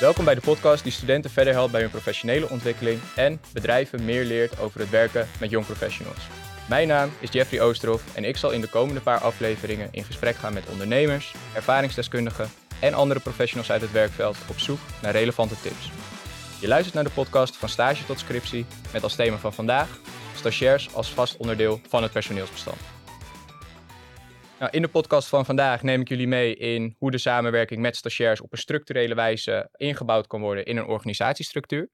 Welkom bij de podcast die studenten verder helpt bij hun professionele ontwikkeling en bedrijven meer leert over het werken met jong professionals. Mijn naam is Jeffrey Oosterhoff en ik zal in de komende paar afleveringen in gesprek gaan met ondernemers, ervaringsdeskundigen en andere professionals uit het werkveld op zoek naar relevante tips. Je luistert naar de podcast van stage tot scriptie met als thema van vandaag stagiairs als vast onderdeel van het personeelsbestand. Nou, in de podcast van vandaag neem ik jullie mee in hoe de samenwerking met stagiairs op een structurele wijze ingebouwd kan worden in een organisatiestructuur.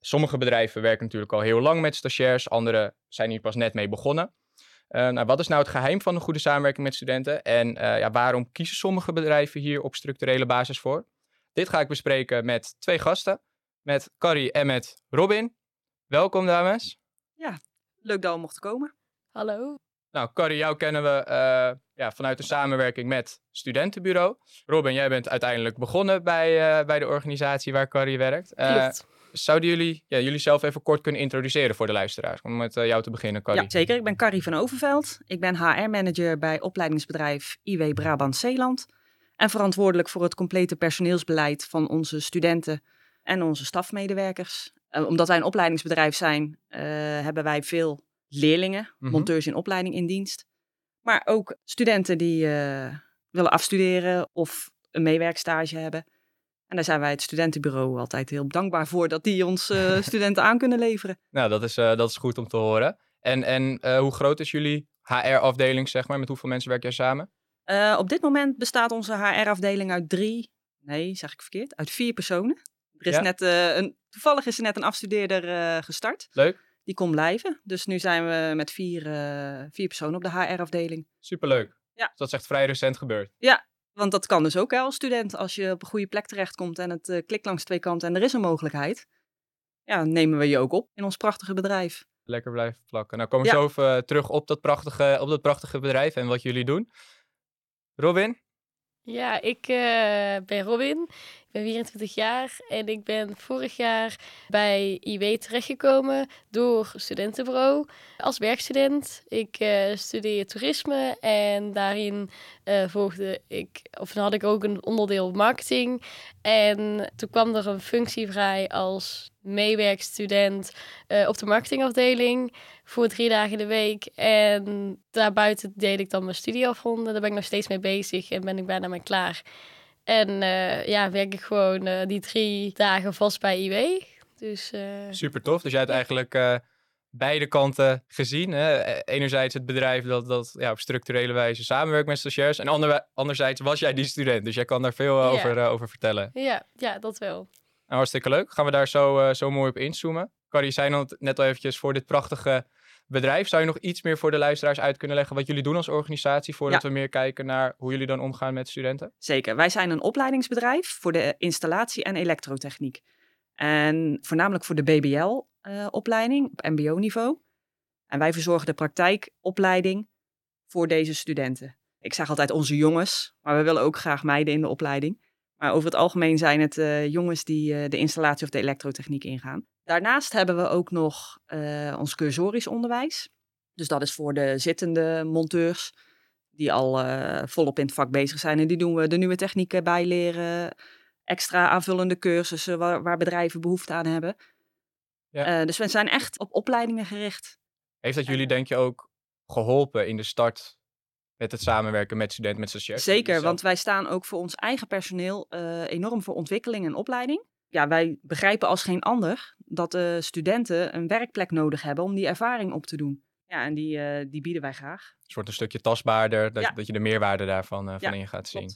Sommige bedrijven werken natuurlijk al heel lang met stagiairs, andere zijn hier pas net mee begonnen. Uh, nou, wat is nou het geheim van een goede samenwerking met studenten en uh, ja, waarom kiezen sommige bedrijven hier op structurele basis voor? Dit ga ik bespreken met twee gasten, met Carrie en met Robin. Welkom dames. Ja, leuk dat we mochten komen. Hallo. Nou, Carrie, jou kennen we uh, ja, vanuit de samenwerking met Studentenbureau. Robin, jij bent uiteindelijk begonnen bij, uh, bij de organisatie waar Carrie werkt. Uh, zouden jullie ja, jullie zelf even kort kunnen introduceren voor de luisteraars? Om met jou te beginnen, Carrie. Ja, zeker. Ik ben Carrie van Overveld. Ik ben HR-manager bij opleidingsbedrijf IW Brabant Zeeland. En verantwoordelijk voor het complete personeelsbeleid van onze studenten en onze stafmedewerkers. omdat wij een opleidingsbedrijf zijn, hebben wij veel leerlingen, mm -hmm. monteurs in opleiding in dienst. Maar ook studenten die uh, willen afstuderen of een meewerkstage hebben. En daar zijn wij het studentenbureau altijd heel dankbaar voor dat die ons uh, studenten aan kunnen leveren. Nou, dat is, uh, dat is goed om te horen. En, en hoe groot is jullie HR-afdeling, zeg maar? Met hoeveel mensen werk jij samen? op dit moment bestaat onze HR-afdeling uit drie, nee, zeg ik verkeerd, uit vier personen. Er is ja? net, een, toevallig is er net een afstudeerder gestart. Leuk die kon blijven. Dus nu zijn we met vier, uh, vier personen op de HR-afdeling. Superleuk. Ja. Dus dat is echt vrij recent gebeurd. Ja, want dat kan dus ook hè, als student. Als je op een goede plek terechtkomt en het uh, klikt langs twee kanten en er is een mogelijkheid. Ja, dan nemen we je ook op in ons prachtige bedrijf. Lekker blijven plakken. Nou komen we ja. zo even terug op dat, prachtige, op dat prachtige bedrijf en wat jullie doen. Robin? Ja, ik uh, ben Robin. Ik ben 24 jaar en ik ben vorig jaar bij IW terechtgekomen door studentenbureau als werkstudent. Ik uh, studeer toerisme en daarin uh, volgde ik, of dan had ik ook een onderdeel marketing. En toen kwam er een functie vrij als meewerkstudent uh, op de marketingafdeling voor drie dagen de week. En daarbuiten deed ik dan mijn studie afronden. Daar ben ik nog steeds mee bezig en ben ik bijna mee klaar. En uh, ja, werk ik gewoon uh, die drie dagen vast bij IW. Dus, uh, Super tof. Dus jij hebt eigenlijk beide kanten gezien. Hè? Enerzijds het bedrijf dat, dat ja, op structurele wijze samenwerkt met stagiairs. En ander, anderzijds was jij die student. Dus jij kan daar veel over, over vertellen. Ja, ja, dat wel. Nou, hartstikke leuk. Gaan we daar zo, zo mooi op inzoomen. Carrie zei net al eventjes voor dit prachtige bedrijf. Zou je nog iets meer voor de luisteraars uit kunnen leggen wat jullie doen als organisatie, voordat ja. we meer kijken naar hoe jullie dan omgaan met studenten? Zeker. Wij zijn een opleidingsbedrijf voor de installatie en elektrotechniek. En voornamelijk voor de BBL-opleiding uh, op MBO-niveau. En wij verzorgen de praktijkopleiding voor deze studenten. Ik zeg altijd onze jongens, maar we willen ook graag meiden in de opleiding. Maar over het algemeen zijn het uh, jongens die uh, de installatie of de elektrotechniek ingaan. Daarnaast hebben we ook nog uh, ons cursorisch onderwijs. Dus dat is voor de zittende monteurs die al uh, volop in het vak bezig zijn. En die doen we de nieuwe technieken bijleren, extra aanvullende cursussen waar, waar bedrijven behoefte aan hebben. Ja. Uh, dus we zijn echt op opleidingen gericht. Heeft dat jullie denk je ook geholpen in de start met het samenwerken met studenten, met stagiairs? Zeker, want wij staan ook voor ons eigen personeel enorm voor ontwikkeling en opleiding ja, wij begrijpen als geen ander dat de studenten een werkplek nodig hebben om die ervaring op te doen. Ja, en die, uh, die bieden wij graag. Het wordt een stukje tastbaarder, dat, ja. dat je de meerwaarde daarvan uh, van ja, in gaat zien.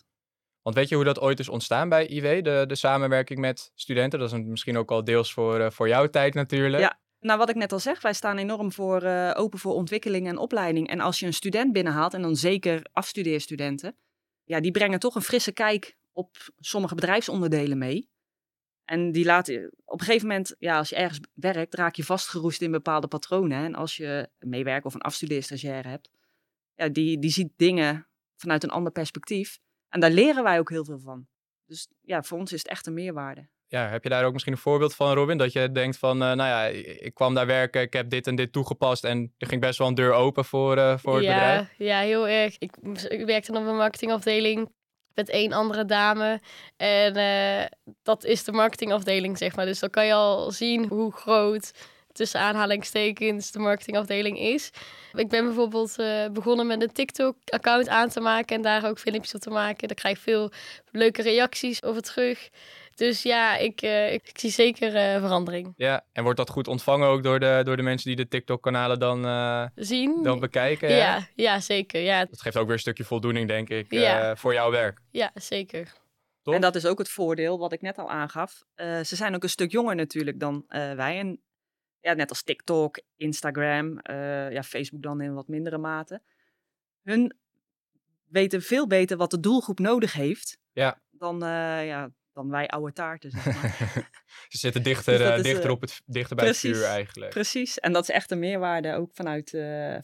Want weet je hoe dat ooit is ontstaan bij IW, de, de samenwerking met studenten? Dat is misschien ook al deels voor, uh, voor jouw tijd natuurlijk. Ja, nou wat ik net al zeg, wij staan enorm voor, open voor ontwikkeling en opleiding. En als je een student binnenhaalt, en dan zeker afstudeerstudenten, ja, die brengen toch een frisse kijk op sommige bedrijfsonderdelen mee. En die laten op een gegeven moment, ja, als je ergens werkt, raak je vastgeroest in bepaalde patronen. En als je een meewerker of een afstudeerstagiair hebt, ja, die, die ziet dingen vanuit een ander perspectief. En daar leren wij ook heel veel van. Dus ja, voor ons is het echt een meerwaarde. Ja, heb je daar ook misschien een voorbeeld van, Robin? Dat je denkt van, uh, nou ja, ik kwam daar werken, ik heb dit en dit toegepast en er ging best wel een deur open voor, uh, voor het ja, bedrijf. Ja, heel erg. Ik, ik werkte op een marketingafdeling met één andere dame. En eh, dat is de marketingafdeling, zeg maar. Dus dan kan je al zien hoe groot tussen aanhalingstekens de marketingafdeling is. Ik ben bijvoorbeeld uh, begonnen met een TikTok-account aan te maken en daar ook filmpjes op te maken. Daar krijg ik veel leuke reacties over terug. Dus ja, ik, uh, ik, zie zeker uh, verandering. Ja, en wordt dat goed ontvangen ook door de, door de mensen die de TikTok-kanalen dan, zien? Dan bekijken? Ja, ja, zeker. Ja. Dat geeft ook weer een stukje voldoening, denk ik, ja. voor jouw werk. Ja, zeker. Toch? En dat is ook het voordeel wat ik net al aangaf. ze zijn ook een stuk jonger natuurlijk dan wij. En ja, net als TikTok, Instagram, uh, ja, Facebook dan in wat mindere mate. Hun weten veel beter wat de doelgroep nodig heeft ja. dan, uh, ja, dan wij oude taarten, zeg maar. Ze zitten dichter, dus uh, dichter, op het, dichter bij precies, het vuur eigenlijk. Precies, en dat is echt een meerwaarde ook vanuit,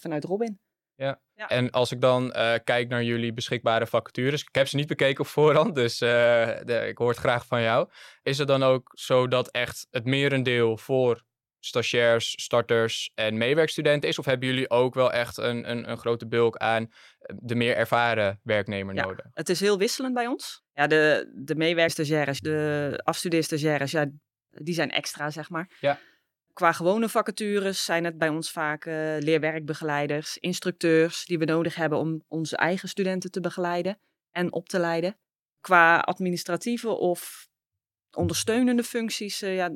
vanuit Robin. Ja. ja. En als ik dan kijk naar jullie beschikbare vacatures, ik heb ze niet bekeken op voorhand, dus de, ik hoor het graag van jou. Is het dan ook zo dat echt het merendeel voor stagiairs, starters en meewerkstudenten is? Of hebben jullie ook wel echt een, een, een grote bulk aan eh, de meer ervaren werknemer ja, nodig? Het is heel wisselend bij ons. Ja, de, de meewerkstagiaires, de afstudeerstagiaires, ja, die zijn extra, zeg maar. Ja. Qua gewone vacatures zijn het bij ons vaak uh, leerwerkbegeleiders, instructeurs die we nodig hebben om onze eigen studenten te begeleiden en op te leiden. Qua administratieve of ondersteunende functies, uh, ja,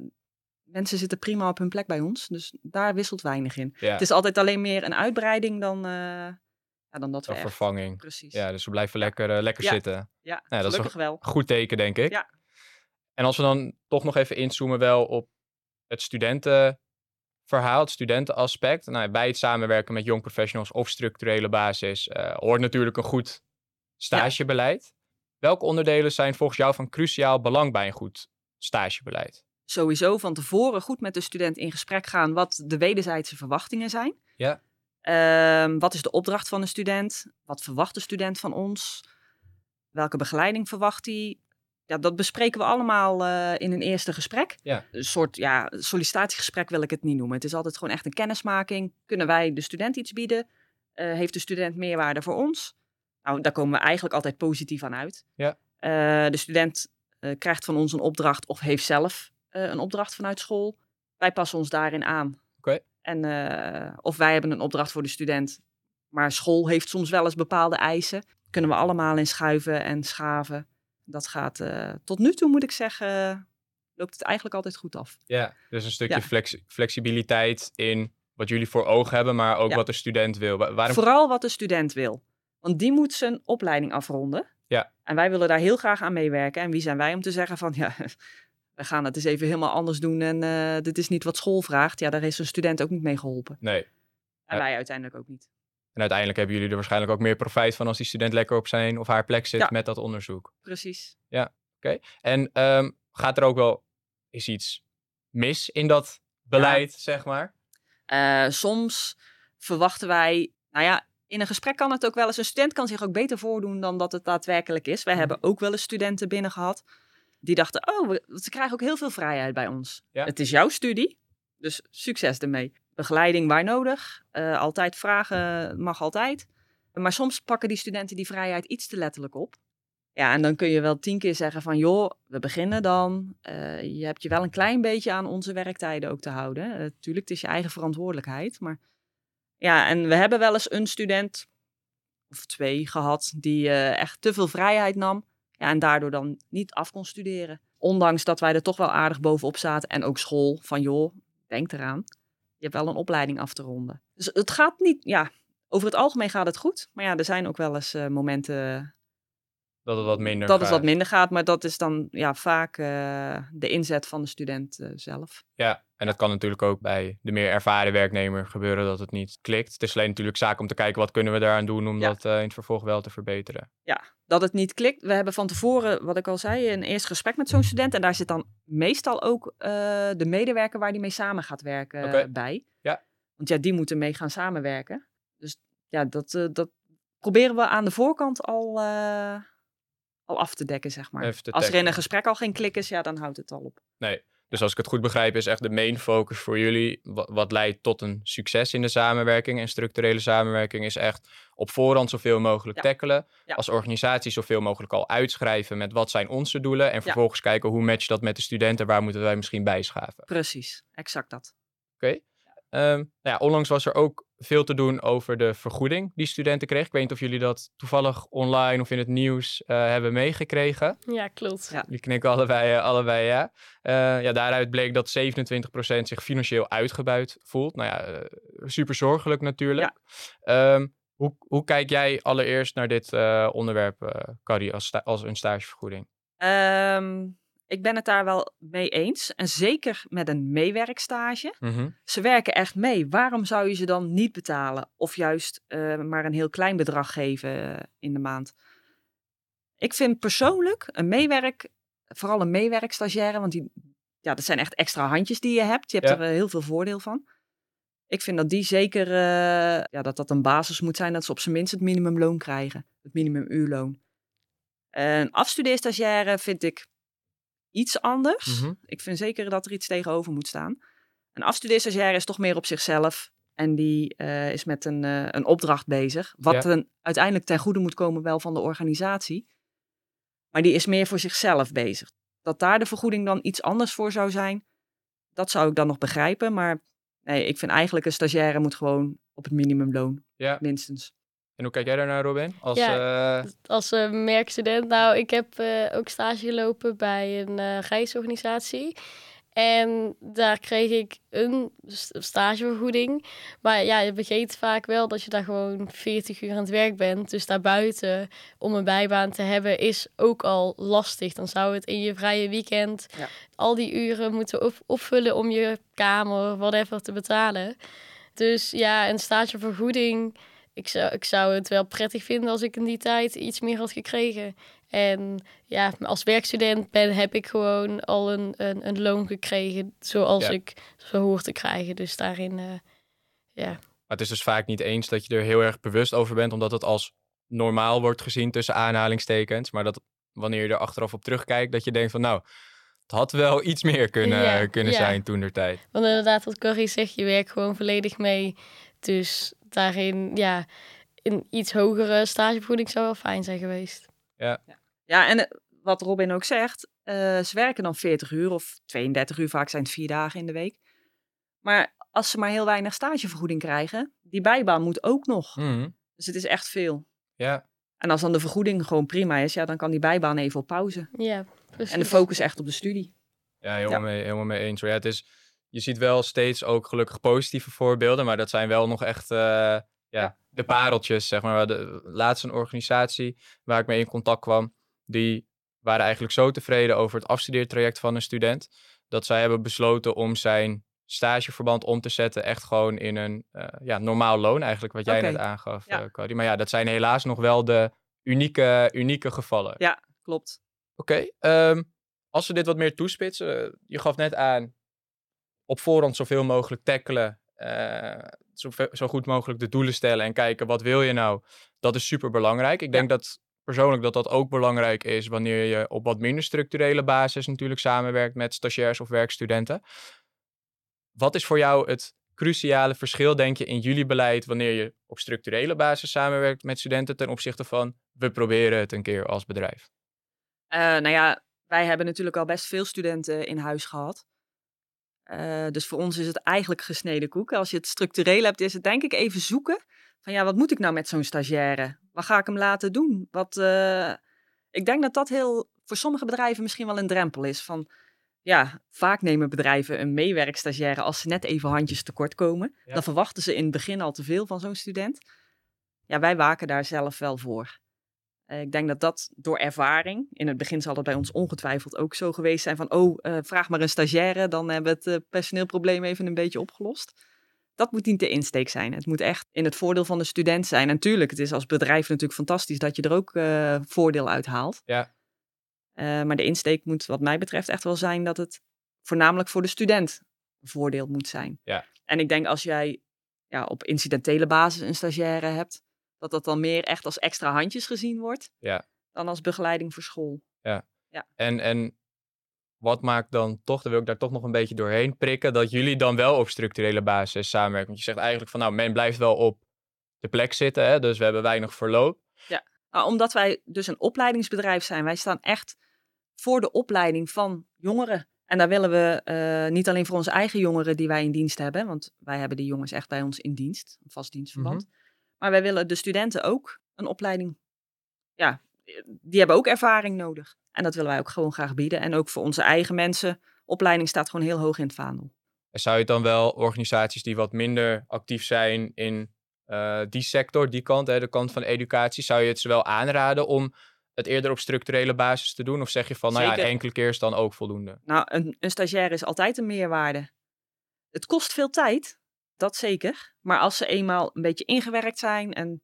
mensen zitten prima op hun plek bij ons. Dus daar wisselt weinig in. Het is altijd alleen meer een uitbreiding dan, uh, ja, dan dat we Een vervanging. Precies. Ja, dus we blijven lekker, uh, lekker zitten. Ja, ja dat is een wel. goed teken, denk ik. Ja. En als we dan toch nog even inzoomen wel op het studentenverhaal, het studentenaspect. Nou, bij het samenwerken met jong professionals of structurele basis uh, hoort natuurlijk een goed stagebeleid. Welke onderdelen zijn volgens jou van cruciaal belang bij een goed stagebeleid? Sowieso van tevoren goed met de student in gesprek gaan wat de wederzijdse verwachtingen zijn. Ja. Um, wat is de opdracht van de student? Wat verwacht de student van ons? Welke begeleiding verwacht hij? Ja, dat bespreken we allemaal uh, in een eerste gesprek. Ja. Een soort ja, sollicitatiegesprek wil ik het niet noemen. Het is altijd gewoon echt een kennismaking. Kunnen wij de student iets bieden? Uh, heeft de student meerwaarde voor ons? Nou, daar komen we eigenlijk altijd positief aan uit. Ja. Uh, de student krijgt van ons een opdracht of heeft zelf een opdracht vanuit school. Wij passen ons daarin aan. Okay. En, uh, of wij hebben een opdracht voor de student. Maar school heeft soms wel eens bepaalde eisen. Kunnen we allemaal in schuiven en schaven. Dat gaat uh, tot nu toe, moet ik zeggen, loopt het eigenlijk altijd goed af. Ja, dus een stukje ja. flexibiliteit in wat jullie voor ogen hebben, maar ook ja. wat de student wil. Waarom... Vooral wat de student wil. Want die moet zijn opleiding afronden. Ja. En wij willen daar heel graag aan meewerken. En wie zijn wij om te zeggen van, ja, we gaan het eens even helemaal anders doen en uh, dit is niet wat school vraagt. Ja, daar is een student ook niet mee geholpen. Nee. En wij uiteindelijk ook niet. En uiteindelijk hebben jullie er waarschijnlijk ook meer profijt van als die student lekker op zijn of haar plek zit ja. met dat onderzoek. Precies. Ja, oké. Okay. En um, gaat er ook wel, is iets mis in dat beleid, ja. zeg maar? Uh, soms verwachten wij, nou ja, in een gesprek kan het ook wel eens, een student kan zich ook beter voordoen dan dat het daadwerkelijk is. Wij mm. hebben ook wel eens studenten binnen gehad die dachten, oh, we, ze krijgen ook heel veel vrijheid bij ons. Ja. Het is jouw studie, dus succes ermee. Begeleiding waar nodig, uh, altijd vragen mag altijd. Maar soms pakken die studenten die vrijheid iets te letterlijk op. Ja, en dan kun je wel tien keer zeggen van, joh, we beginnen dan. Uh, je hebt je wel een klein beetje aan onze werktijden ook te houden. Uh, tuurlijk, het is je eigen verantwoordelijkheid. Maar ja, en we hebben wel eens een student of twee gehad die echt te veel vrijheid nam. Ja, en daardoor dan niet af kon studeren. Ondanks dat wij er toch wel aardig bovenop zaten. En ook school van joh, denk eraan. Je hebt wel een opleiding af te ronden. Dus het gaat niet, ja, over het algemeen gaat het goed. Maar ja, er zijn ook wel eens uh, momenten... Dat het wat minder dat gaat. het wat minder gaat, maar dat is dan ja, vaak uh, de inzet van de student uh, zelf. Ja, en dat kan natuurlijk ook bij de meer ervaren werknemer gebeuren dat het niet klikt. Het is alleen natuurlijk zaak om te kijken wat kunnen we daaraan doen om ja. dat in het vervolg wel te verbeteren. Ja, dat het niet klikt. We hebben van tevoren, wat ik al zei, een eerst gesprek met zo'n student. En daar zit dan meestal ook de medewerker waar die mee samen gaat werken okay. bij. Ja. Want ja, die moeten mee gaan samenwerken. Dus ja, dat, dat proberen we aan de voorkant al, al af te dekken, zeg maar. Als er in een gesprek al geen klik is, ja, dan houdt het al op. Nee, Dus als ik het goed begrijp, is echt de main focus voor jullie. Wat, wat leidt tot een succes in de samenwerking en structurele samenwerking is echt op voorhand zoveel mogelijk Ja. tackelen. Ja. Als organisatie zoveel mogelijk al uitschrijven met wat zijn onze doelen. En vervolgens kijken hoe matcht dat met de studenten. Waar moeten wij misschien bijschaven. Precies, exact dat. Ehm, nou ja, onlangs was er ook veel te doen over de vergoeding die studenten kregen. Ik weet niet of jullie dat toevallig online of in het nieuws eh, hebben meegekregen. Ja, klopt. Ja. Die knikken allebei, eh, allebei ja. Eh, ja. Daaruit bleek dat 27% zich financieel uitgebuit voelt. Nou ja, super zorgelijk natuurlijk. Ehm, hoe, hoe kijk jij allereerst naar dit eh, onderwerp, eh Carrie, als, als een stagevergoeding? Ehm, ik ben het daar wel mee eens. En zeker met een meewerkstage. Mhm. Ze werken echt mee. Waarom zou je ze dan niet betalen? Of juist eh, maar een heel klein bedrag geven eh, in de maand? Ik vind persoonlijk een meewerk, vooral een meewerkstagiaire, want die, ja, dat zijn echt extra handjes die je hebt. Je hebt Ja. er eh, heel veel voordeel van. Ik vind dat die zeker, ja, dat dat een basis moet zijn dat ze op zijn minst het minimumloon krijgen. Het minimumuurloon. Een afstudeerstagiaire vind ik iets anders. Mhm. Ik vind zeker dat er iets tegenover moet staan. Een afstudeerstagiaire is toch meer op zichzelf. En die eh, is met een, eh, een opdracht bezig. Wat Ja. ten- uiteindelijk ten goede moet komen wel van de organisatie. Maar die is meer voor zichzelf bezig. Dat daar de vergoeding dan iets anders voor zou zijn, dat zou ik dan nog begrijpen. Maar nee, ik vind eigenlijk een stagiaire moet gewoon op het minimumloon, Ja. minstens. En hoe kijk jij daarnaar, Robin? Als, Ja. eh, Als eh, merkstudent, nou, ik heb eh, ook stage gelopen bij een eh, reisorganisatie. En daar kreeg ik een st- stagevergoeding. Maar ja, je vergeet vaak wel dat je daar gewoon 40 uur aan het werk bent. Dus daarbuiten, om een bijbaan te hebben, is ook al lastig. Dan zou het in je vrije weekend Ja. al die uren moeten op- opvullen om je kamer, whatever, te betalen. Dus ja, een stagevergoeding ik zou, ik zou het wel prettig vinden als ik in die tijd iets meer had gekregen. En ja, als werkstudent ben, heb ik gewoon al een, een, een loon gekregen zoals Ja. ik zo hoor te krijgen. Dus daarin, eh, ja. Maar het is dus vaak niet eens dat je er heel erg bewust over bent, omdat het als normaal wordt gezien tussen aanhalingstekens. Maar dat wanneer je er achteraf op terugkijkt, dat je denkt van nou, het had wel iets meer kunnen, Ja, kunnen ja. zijn toen der tijd. Want inderdaad, wat Corrie zegt, je werkt gewoon volledig mee. Dus daarin, ja, een iets hogere stagevergoeding zou wel fijn zijn geweest. Ja, en eh, wat Robin ook zegt, eh, ze werken dan 40 uur of 32 uur, vaak zijn het vier dagen in de week. Maar als ze maar heel weinig stagevergoeding krijgen, die bijbaan moet ook nog. Mhm. Dus het is echt veel. Ja, En als dan de vergoeding gewoon prima is, ja, dan kan die bijbaan even op pauze. Ja, precies. En de focus echt op de studie. ja, helemaal, Ja. Mee, helemaal mee eens. Ja, het is, je ziet wel steeds ook gelukkig positieve voorbeelden, maar dat zijn wel nog echt eh, ja, de pareltjes, zeg maar. De laatste een organisatie waar ik mee in contact kwam, die waren eigenlijk zo tevreden over het afstudeertraject van een student, dat zij hebben besloten om zijn stageverband om te zetten echt gewoon in een eh, ja, normaal loon eigenlijk, wat jij net aangaf, Ja. eh, Cody. Maar ja, dat zijn helaas nog wel de unieke, unieke gevallen. Ja, klopt. Oké, ehm, als we dit wat meer toespitsen, eh, je gaf net aan op voorhand zoveel mogelijk tackelen, eh, zo, zo goed mogelijk de doelen stellen en kijken wat wil je nou. Dat is super belangrijk. Ik denk dat persoonlijk dat dat ook belangrijk is wanneer je op wat minder structurele basis natuurlijk samenwerkt met stagiairs of werkstudenten. Wat is voor jou het cruciale verschil, denk je, in jullie beleid wanneer je op structurele basis samenwerkt met studenten ten opzichte van we proberen het een keer als bedrijf? Eh, nou ja, wij hebben natuurlijk al best veel studenten in huis gehad. Eh, dus voor ons is het eigenlijk gesneden koek. Als je het structureel hebt, is het denk ik even zoeken. Van ja, wat moet ik nou met zo'n stagiaire? Wat ga ik hem laten doen? Wat, eh, Ik denk dat dat heel voor sommige bedrijven misschien wel een drempel is. Van ja, vaak nemen bedrijven een meewerkstagiaire als ze net even handjes tekort komen. Ja. Dan verwachten ze in het begin al te veel van zo'n student. Ja, wij waken daar zelf wel voor. Eh, ik denk dat dat door ervaring, in het begin zal het bij ons ongetwijfeld ook zo geweest zijn van, oh, eh, vraag maar een stagiaire, dan hebben we het eh, personeelprobleem even een beetje opgelost. Dat moet niet de insteek zijn. Het moet echt in het voordeel van de student zijn. En natuurlijk, het is als bedrijf natuurlijk fantastisch dat je er ook voordeel uit haalt. Ja. Maar de insteek moet wat mij betreft echt wel zijn dat het voornamelijk voor de student een voordeel moet zijn. Ja. En ik denk als jij ja, op incidentele basis een stagiaire hebt, dat dat dan meer echt als extra handjes gezien wordt Ja. dan als begeleiding voor school. En, en wat maakt dan toch, dan wil ik daar toch nog een beetje doorheen prikken, dat jullie dan wel op structurele basis samenwerken? Want je zegt eigenlijk van, nou, men blijft wel op de plek zitten, hè? dus we hebben weinig verloop. Nou, omdat wij dus een opleidingsbedrijf zijn. Wij staan echt voor de opleiding van jongeren. En daar willen we eh, niet alleen voor onze eigen jongeren die wij in dienst hebben, want wij hebben die jongens echt bij ons in dienst, een vast dienstverband. Maar wij willen de studenten ook een opleiding. Ja, die hebben ook ervaring nodig. En dat willen wij ook gewoon graag bieden. En ook voor onze eigen mensen. Opleiding staat gewoon heel hoog in het vaandel. En zou je dan wel organisaties die wat minder actief zijn in eh, die sector, die kant, hè, de kant van educatie, zou je het ze wel aanraden om het eerder op structurele basis te doen? Of zeg je van, nou ja, enkele keer is dan ook voldoende? Nou, een, een stagiair is altijd een meerwaarde. Het kost veel tijd, dat zeker. Maar als ze eenmaal een beetje ingewerkt zijn en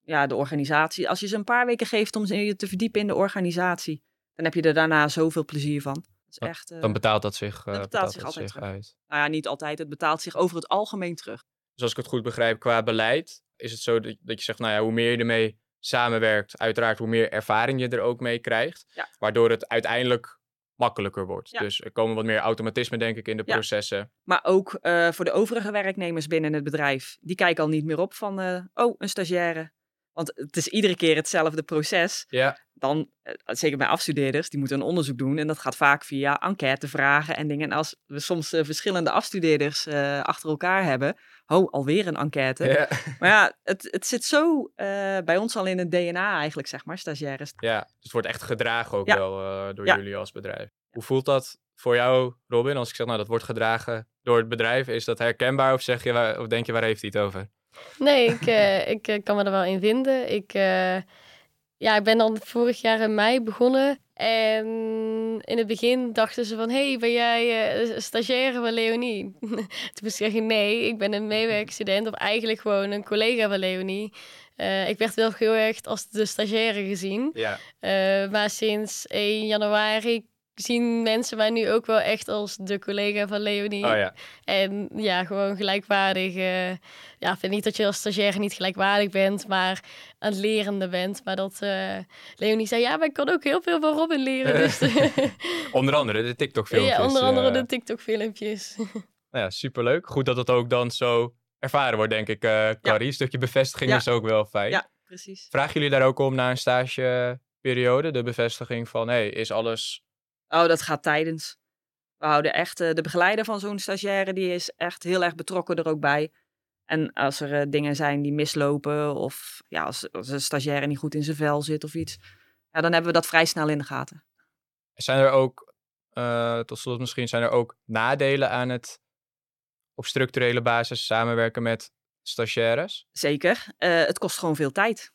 ja, de organisatie, als je ze een paar weken geeft om je te verdiepen in de organisatie, dan heb je er daarna zoveel plezier van. Dat is Dan- echt, eh, Dan betaalt dat zich, eh, betaalt zich altijd terug. uit. nou ja, niet altijd. Het betaalt zich over het algemeen terug. Dus als ik het goed begrijp qua beleid, is het zo dat, dat je zegt, nou ja, hoe meer je ermee samenwerkt, uiteraard hoe meer ervaring je er ook mee krijgt. Ja. Waardoor het uiteindelijk makkelijker wordt. Ja. Dus er komen wat meer automatisme, denk ik, in de Ja. processen. Maar ook eh, voor de overige werknemers binnen het bedrijf. Die kijken al niet meer op van, eh, oh, een stagiaire. Want het is iedere keer hetzelfde proces. Ja, Dan, eh, zeker bij afstudeerders, die moeten een onderzoek doen. En dat gaat vaak via enquêtevragen en dingen. En als we soms verschillende afstudeerders achter elkaar hebben. Oh, alweer een enquête. ja. Maar ja, het, het zit zo eh, bij ons al in het DNA eigenlijk, zeg maar, stagiaires. ja. Dus het wordt echt gedragen ook Ja. wel eh, door Ja. jullie als bedrijf. Hoe voelt dat voor jou, Robin? Als ik zeg, nou, dat wordt gedragen door het bedrijf. Is dat herkenbaar of, zeg je, waar- of denk je, waar heeft hij het over? Nee, ik, eh, ik kan me er wel in vinden. Ik, eh, ja, ik ben dan vorig jaar in mei begonnen. En in het begin dachten ze van... hey, ben jij eh, stagiaire van Leonie? Toen moest ik zeggen, nee, ik ben een meewerkstudent... of eigenlijk gewoon een collega van Leonie. Eh, ik werd wel heel erg als de stagiaire gezien. Ja. Eh, maar sinds 1 januari zien mensen mij nu ook wel echt als de collega van Leonie. Oh ja. En ja, gewoon gelijkwaardig. eh, ja, vind niet dat je als stagiaire niet gelijkwaardig bent, maar aan het lerende bent. Maar dat eh, Leonie zei, ja, maar ik kan ook heel veel van Robin leren. Dus Onder andere de TikTok-filmpjes. ja, onder andere eh. de TikTok-filmpjes. Nou ja, superleuk. Goed dat het ook dan zo ervaren wordt, denk ik, eh Carrie. Een stukje bevestiging Ja. is ook wel fijn. Ja, precies. Vragen jullie daar ook om na een stageperiode? De bevestiging van, hey, is alles... Oh, dat gaat tijdens. We houden echt, eh, de begeleider van zo'n stagiaire, die is echt heel erg betrokken er ook bij. En als er eh, dingen zijn die mislopen, of ja, als, als een stagiaire niet goed in zijn vel zit of iets, ja, dan hebben we dat vrij snel in de gaten. Zijn er ook, eh, tot slot misschien, zijn er ook nadelen aan het op structurele basis samenwerken met stagiaires? Zeker. Het kost gewoon veel tijd.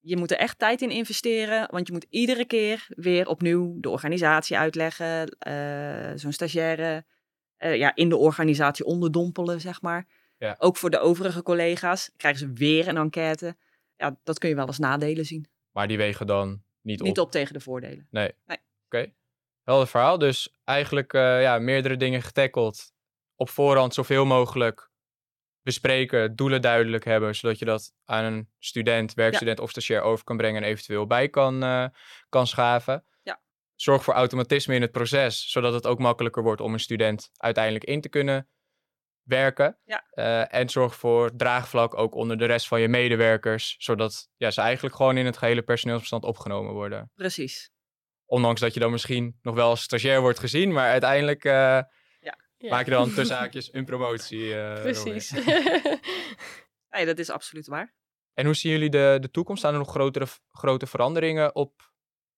Je moet er echt tijd in investeren, want je moet iedere keer weer opnieuw de organisatie uitleggen, eh, zo'n stagiaire eh, ja, in de organisatie onderdompelen, zeg maar. Ja. Ook voor de overige collega's krijgen ze weer een enquête. Ja, dat kun je wel als nadelen zien. Maar die wegen dan niet, Niet op tegen de voordelen. Nee. Nee. Oké. Helder verhaal. Dus eigenlijk eh, ja, meerdere dingen getackeld. Op voorhand zoveel mogelijk bespreken, doelen duidelijk hebben, zodat je dat aan een student, werkstudent of stagiair over kan brengen en eventueel bij kan, eh, kan schaven. Ja. Zorg voor automatisme in het proces, zodat het ook makkelijker wordt om een student uiteindelijk in te kunnen werken. Ja. Eh, en zorg voor draagvlak ook onder de rest van je medewerkers, zodat ja, ze eigenlijk gewoon in het gehele personeelsbestand opgenomen worden. Precies. Ondanks dat je dan misschien nog wel als stagiair wordt gezien, maar uiteindelijk eh, Ja. maak je dan tussen haakjes een promotie. eh. Precies. Nee, dat is absoluut waar. En hoe zien jullie de, de toekomst? Staan er nog grotere, grote veranderingen op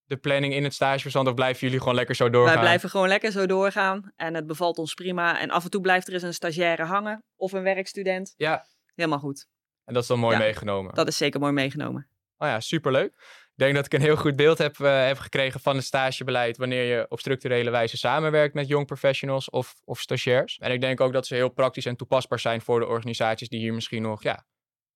de planning in het stageverstand? Of blijven jullie gewoon lekker zo doorgaan? Wij blijven gewoon lekker zo doorgaan en het bevalt ons prima. En af en toe blijft er eens een stagiaire hangen of een werkstudent. Ja, Helemaal goed. en dat is dan mooi Ja, meegenomen. Dat is zeker mooi meegenomen. Oh ja, superleuk. Ik denk dat ik een heel goed beeld heb, eh, heb gekregen van het stagebeleid wanneer je op structurele wijze samenwerkt met young professionals of, of stagiairs. En ik denk ook dat ze heel praktisch en toepasbaar zijn voor de organisaties die hier misschien nog ja,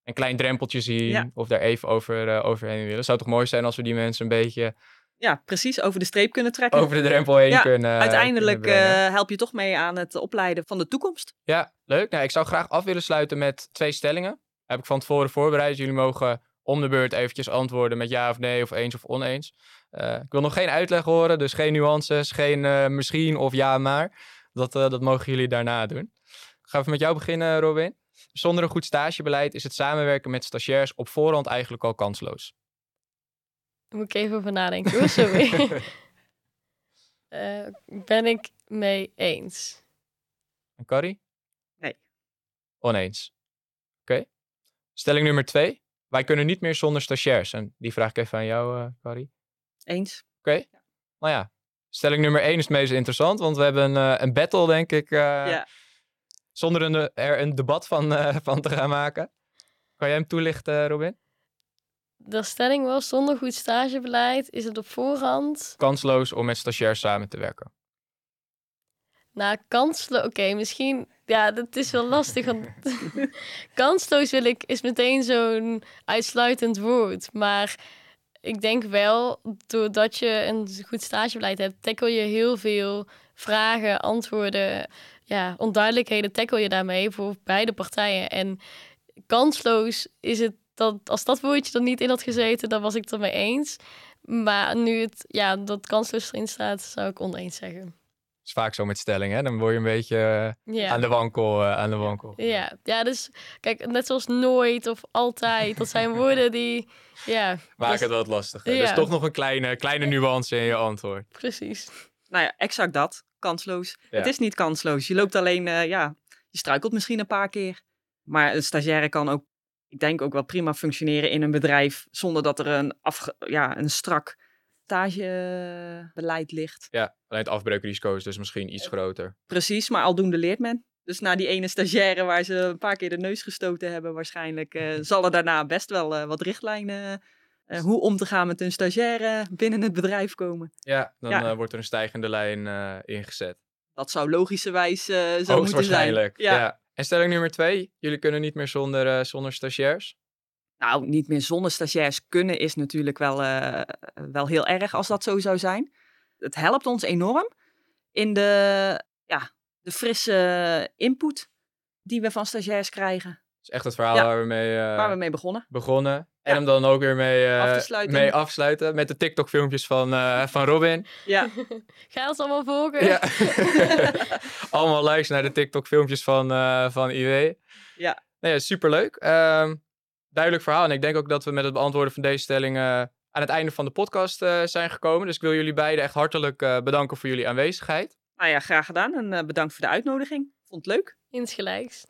een klein drempeltje zien Ja. of daar even over, eh, overheen willen. Het zou toch mooi zijn als we die mensen een beetje Ja, precies. Over de streep kunnen trekken. over de drempel heen Ja, kunnen Uiteindelijk eh, help je toch mee aan het opleiden van de toekomst. Ja, leuk. Nou, ik zou graag af willen sluiten met twee stellingen. Heb ik van tevoren voorbereid. Jullie mogen om de beurt eventjes antwoorden met ja of nee of eens of oneens. Eh, ik wil nog geen uitleg horen, dus geen nuances, geen eh, misschien of ja maar. Dat, eh, dat mogen jullie daarna doen. Ik ga even met jou beginnen, Robin. Zonder een goed stagebeleid is het samenwerken met stagiairs op voorhand eigenlijk al kansloos. Daar moet ik even over nadenken. hoor, sorry. Eh, ben ik mee eens? En Carrie? Nee. Oneens. Oké. Stelling nummer twee. Wij kunnen niet meer zonder stagiairs. En die vraag ik even aan jou, eh Carrie. Eens? Oké. Nou ja, stelling nummer één is het meest interessant, want we hebben een, eh, een battle, denk ik. eh, Ja. Zonder een, er een debat van, eh, van te gaan maken. Kan jij hem toelichten, Robin? De stelling was, zonder goed stagebeleid is het op voorhand... Kansloos om met stagiairs samen te werken. Nou, kansloos... Oké, misschien... Ja, dat is wel lastig, want... kansloos wil ik, is meteen zo'n uitsluitend woord. Maar ik denk wel, doordat je een goed stagebeleid hebt... tackle je heel veel vragen, antwoorden... Ja, onduidelijkheden tackle je daarmee voor beide partijen. En kansloos is het dat als dat woordje er niet in had gezeten, dan was ik het ermee eens. Maar nu het, ja, dat kansloos erin staat, zou ik oneens zeggen. Is vaak zo met stellingen, hè? Dan word je een beetje eh, aan de wankel. eh, aan de wankel. Ja, ja, dus kijk, net zoals nooit of altijd, dat zijn woorden die, ja, Maak dus- het wat lastiger. Ja. Dus toch nog een kleine, kleine nuance in je antwoord. precies. Nou ja, exact dat. Kansloos. Ja. Het is niet kansloos. Je loopt alleen, eh, ja, je struikelt misschien een paar keer. Maar een stagiaire kan ook, ik denk ook wel prima functioneren in een bedrijf zonder dat er een, afge, ja, een strak stagebeleid ligt. Ja, alleen het afbreukrisico is dus misschien iets groter. Precies, maar aldoende leert men. Dus na die ene stagiaire waar ze een paar keer de neus gestoten hebben, waarschijnlijk eh, zal er daarna best wel eh, wat richtlijnen eh, hoe om te gaan met een stagiaire binnen het bedrijf komen. Ja, dan Ja. eh, wordt er een stijgende lijn eh, ingezet. Dat zou logischerwijs eh zo moeten zijn. Hoogstwaarschijnlijk. Ja. Ja. En stelling nummer twee. Jullie kunnen niet meer zonder, eh, zonder stagiairs. Nou, niet meer zonder stagiairs kunnen is natuurlijk wel, eh, wel heel erg als dat zo zou zijn. Het helpt ons enorm in de, ja, de frisse input die we van stagiairs krijgen, Dat is echt het verhaal Ja. waar we mee eh, waar we mee begonnen. begonnen. En Ja. hem dan ook weer mee, eh, Af te sluiten. mee afsluiten. Met de TikTok-filmpjes van, eh, van Robin. Ja, Ga je ons allemaal volgen? Ja. Allemaal likes naar de TikTok-filmpjes van, eh, van IW. Ja. Nee, ja, superleuk. Ehm, duidelijk verhaal. En ik denk ook dat we met het beantwoorden van deze stelling eh, aan het einde van de podcast eh, zijn gekomen. Dus ik wil jullie beiden echt hartelijk eh, bedanken voor jullie aanwezigheid. nou ja, graag gedaan en eh, bedankt voor de uitnodiging. Vond het leuk. Insgelijks.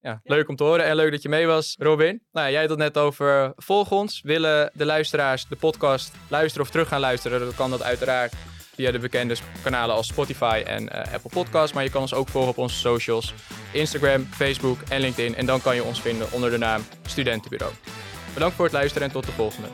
Ja, leuk om te horen en leuk dat je mee was, Robin. Nou, ja, jij had het net over volg ons. Willen de luisteraars de podcast luisteren of terug gaan luisteren? Dan kan dat uiteraard via de bekende kanalen als Spotify en eh, Apple Podcasts. Maar je kan ons ook volgen op onze socials. Instagram, Facebook en LinkedIn. En dan kan je ons vinden onder de naam Studentenbureau. Bedankt voor het luisteren en tot de volgende.